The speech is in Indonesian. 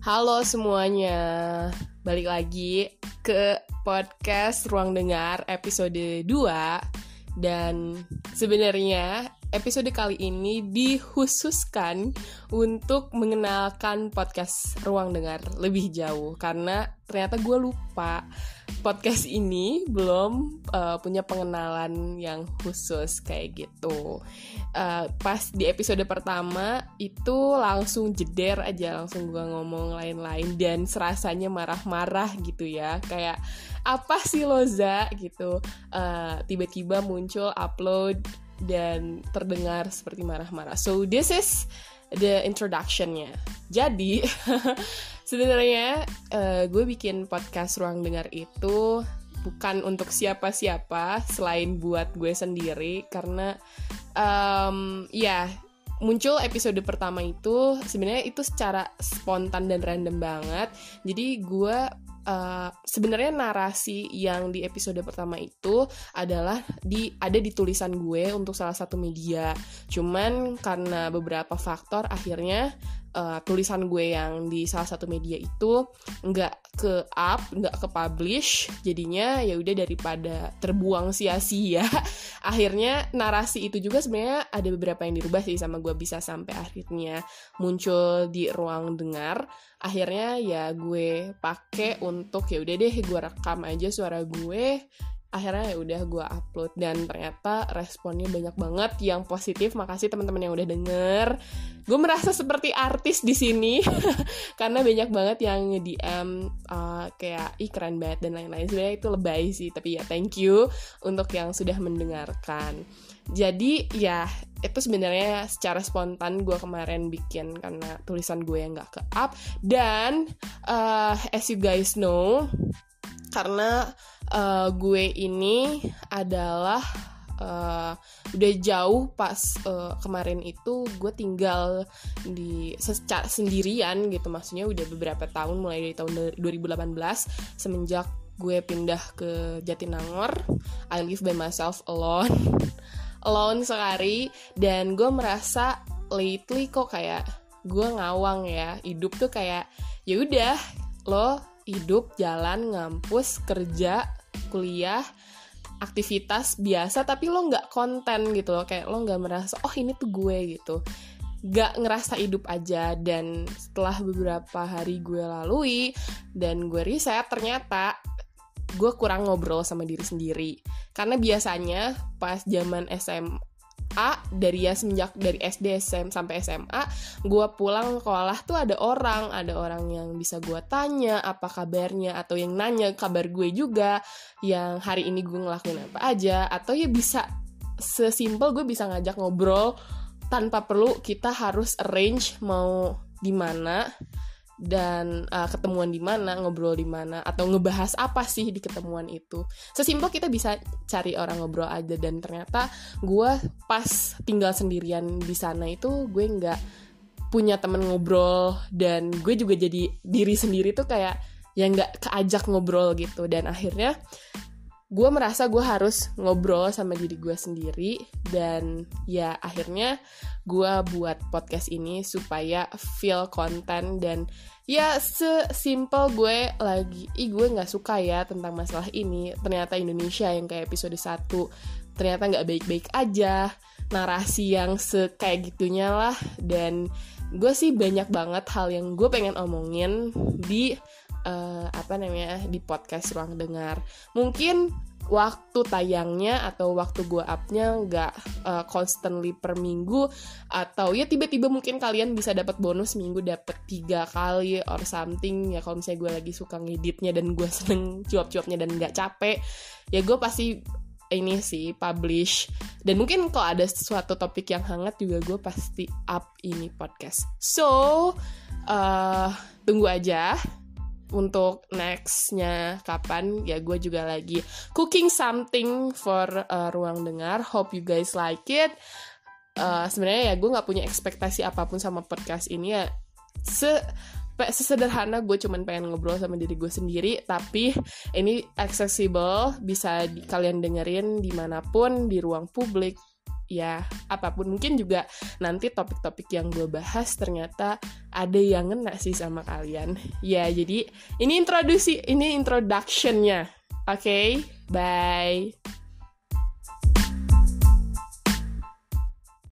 Halo semuanya, balik lagi ke podcast Ruang Dengar episode 2 Dan sebenarnya episode kali ini dikhususkan untuk mengenalkan podcast Ruang Dengar lebih jauh. Karena ternyata gue lupa podcast ini belum uh, punya pengenalan yang khusus kayak gitu. Uh, pas di episode pertama itu langsung jeder aja langsung gue ngomong lain-lain dan serasanya marah-marah gitu ya. Kayak apa sih Loza? gitu. Uh, tiba-tiba muncul upload dan terdengar seperti marah-marah. So this is the introductionnya. Jadi sebenarnya uh, gue bikin podcast ruang dengar itu bukan untuk siapa-siapa selain buat gue sendiri karena um, ya muncul episode pertama itu sebenarnya itu secara spontan dan random banget jadi gue uh, sebenarnya narasi yang di episode pertama itu adalah di ada di tulisan gue untuk salah satu media. Cuman karena beberapa faktor akhirnya uh, tulisan gue yang di salah satu media itu nggak ke up, nggak ke publish, jadinya ya udah daripada terbuang sia-sia. akhirnya narasi itu juga sebenarnya ada beberapa yang dirubah sih sama gue bisa sampai akhirnya muncul di ruang dengar. Akhirnya ya gue pakai untuk ya udah deh gue rekam aja suara gue akhirnya ya udah gue upload dan ternyata responnya banyak banget yang positif. Makasih teman-teman yang udah denger. Gue merasa seperti artis di sini karena banyak banget yang DM uh, kayak ih keren banget dan lain-lain. Sebenarnya itu lebay sih tapi ya thank you untuk yang sudah mendengarkan. Jadi ya itu sebenarnya secara spontan gue kemarin bikin karena tulisan gue yang gak ke up dan uh, as you guys know karena uh, gue ini adalah uh, udah jauh pas uh, kemarin itu gue tinggal di secara sendirian gitu. Maksudnya udah beberapa tahun mulai dari tahun 2018 semenjak gue pindah ke Jatinangor. I live by myself alone alone sekali. Dan gue merasa lately kok kayak gue ngawang ya. Hidup tuh kayak ya udah lo hidup jalan ngampus kerja kuliah aktivitas biasa tapi lo nggak konten gitu loh. Kayak lo nggak merasa oh ini tuh gue gitu. Nggak ngerasa hidup aja. Dan setelah beberapa hari gue lalui dan gue riset ternyata gue kurang ngobrol sama diri sendiri. Karena biasanya pas zaman SMA dari ya semenjak dari SD SM sampai SMA gue pulang sekolah tuh ada orang ada orang yang bisa gue tanya apa kabarnya atau yang nanya kabar gue juga yang hari ini gue ngelakuin apa aja atau ya bisa sesimpel gue bisa ngajak ngobrol tanpa perlu kita harus arrange mau di mana dan uh, ketemuan di mana, ngobrol di mana, atau ngebahas apa sih di ketemuan itu. Sesimpel kita bisa cari orang ngobrol aja dan ternyata gue pas tinggal sendirian di sana itu gue nggak punya temen ngobrol dan gue juga jadi diri sendiri tuh kayak yang nggak keajak ngobrol gitu dan akhirnya gue merasa gue harus ngobrol sama diri gue sendiri dan ya akhirnya gue buat podcast ini supaya feel konten dan ya sesimpel gue lagi ih gue nggak suka ya tentang masalah ini. Ternyata Indonesia yang kayak episode 1 ternyata nggak baik-baik aja narasi yang se kayak gitunya lah. Dan gue sih banyak banget hal yang gue pengen omongin di uh, apa namanya di podcast ruang dengar. Mungkin waktu tayangnya atau waktu gue upnya nggak uh, constantly per minggu atau ya tiba-tiba mungkin kalian bisa dapat bonus minggu dapat tiga kali or something. Ya kalau misalnya gue lagi suka ngeditnya dan gue seneng cuap-cuapnya dan nggak capek ya gue pasti ini sih publish. Dan mungkin kalau ada suatu topik yang hangat juga gue pasti up ini podcast. So uh, tunggu aja untuk nextnya kapan ya gue juga lagi cooking something for uh, ruang dengar. Hope you guys like it. Uh, sebenarnya ya gue nggak punya ekspektasi apa pun sama podcast ini ya. Se sesederhana gue cuman pengen ngobrol sama diri gue sendiri tapi ini accessible bisa di, kalian dengerin di mana pun di ruang publik ya apa pun. Mungkin juga nanti topik-topik yang gue bahas ternyata ada yang ngena sih sama kalian. Ya jadi ini introduksi ini introductionnya. Oke okay? bye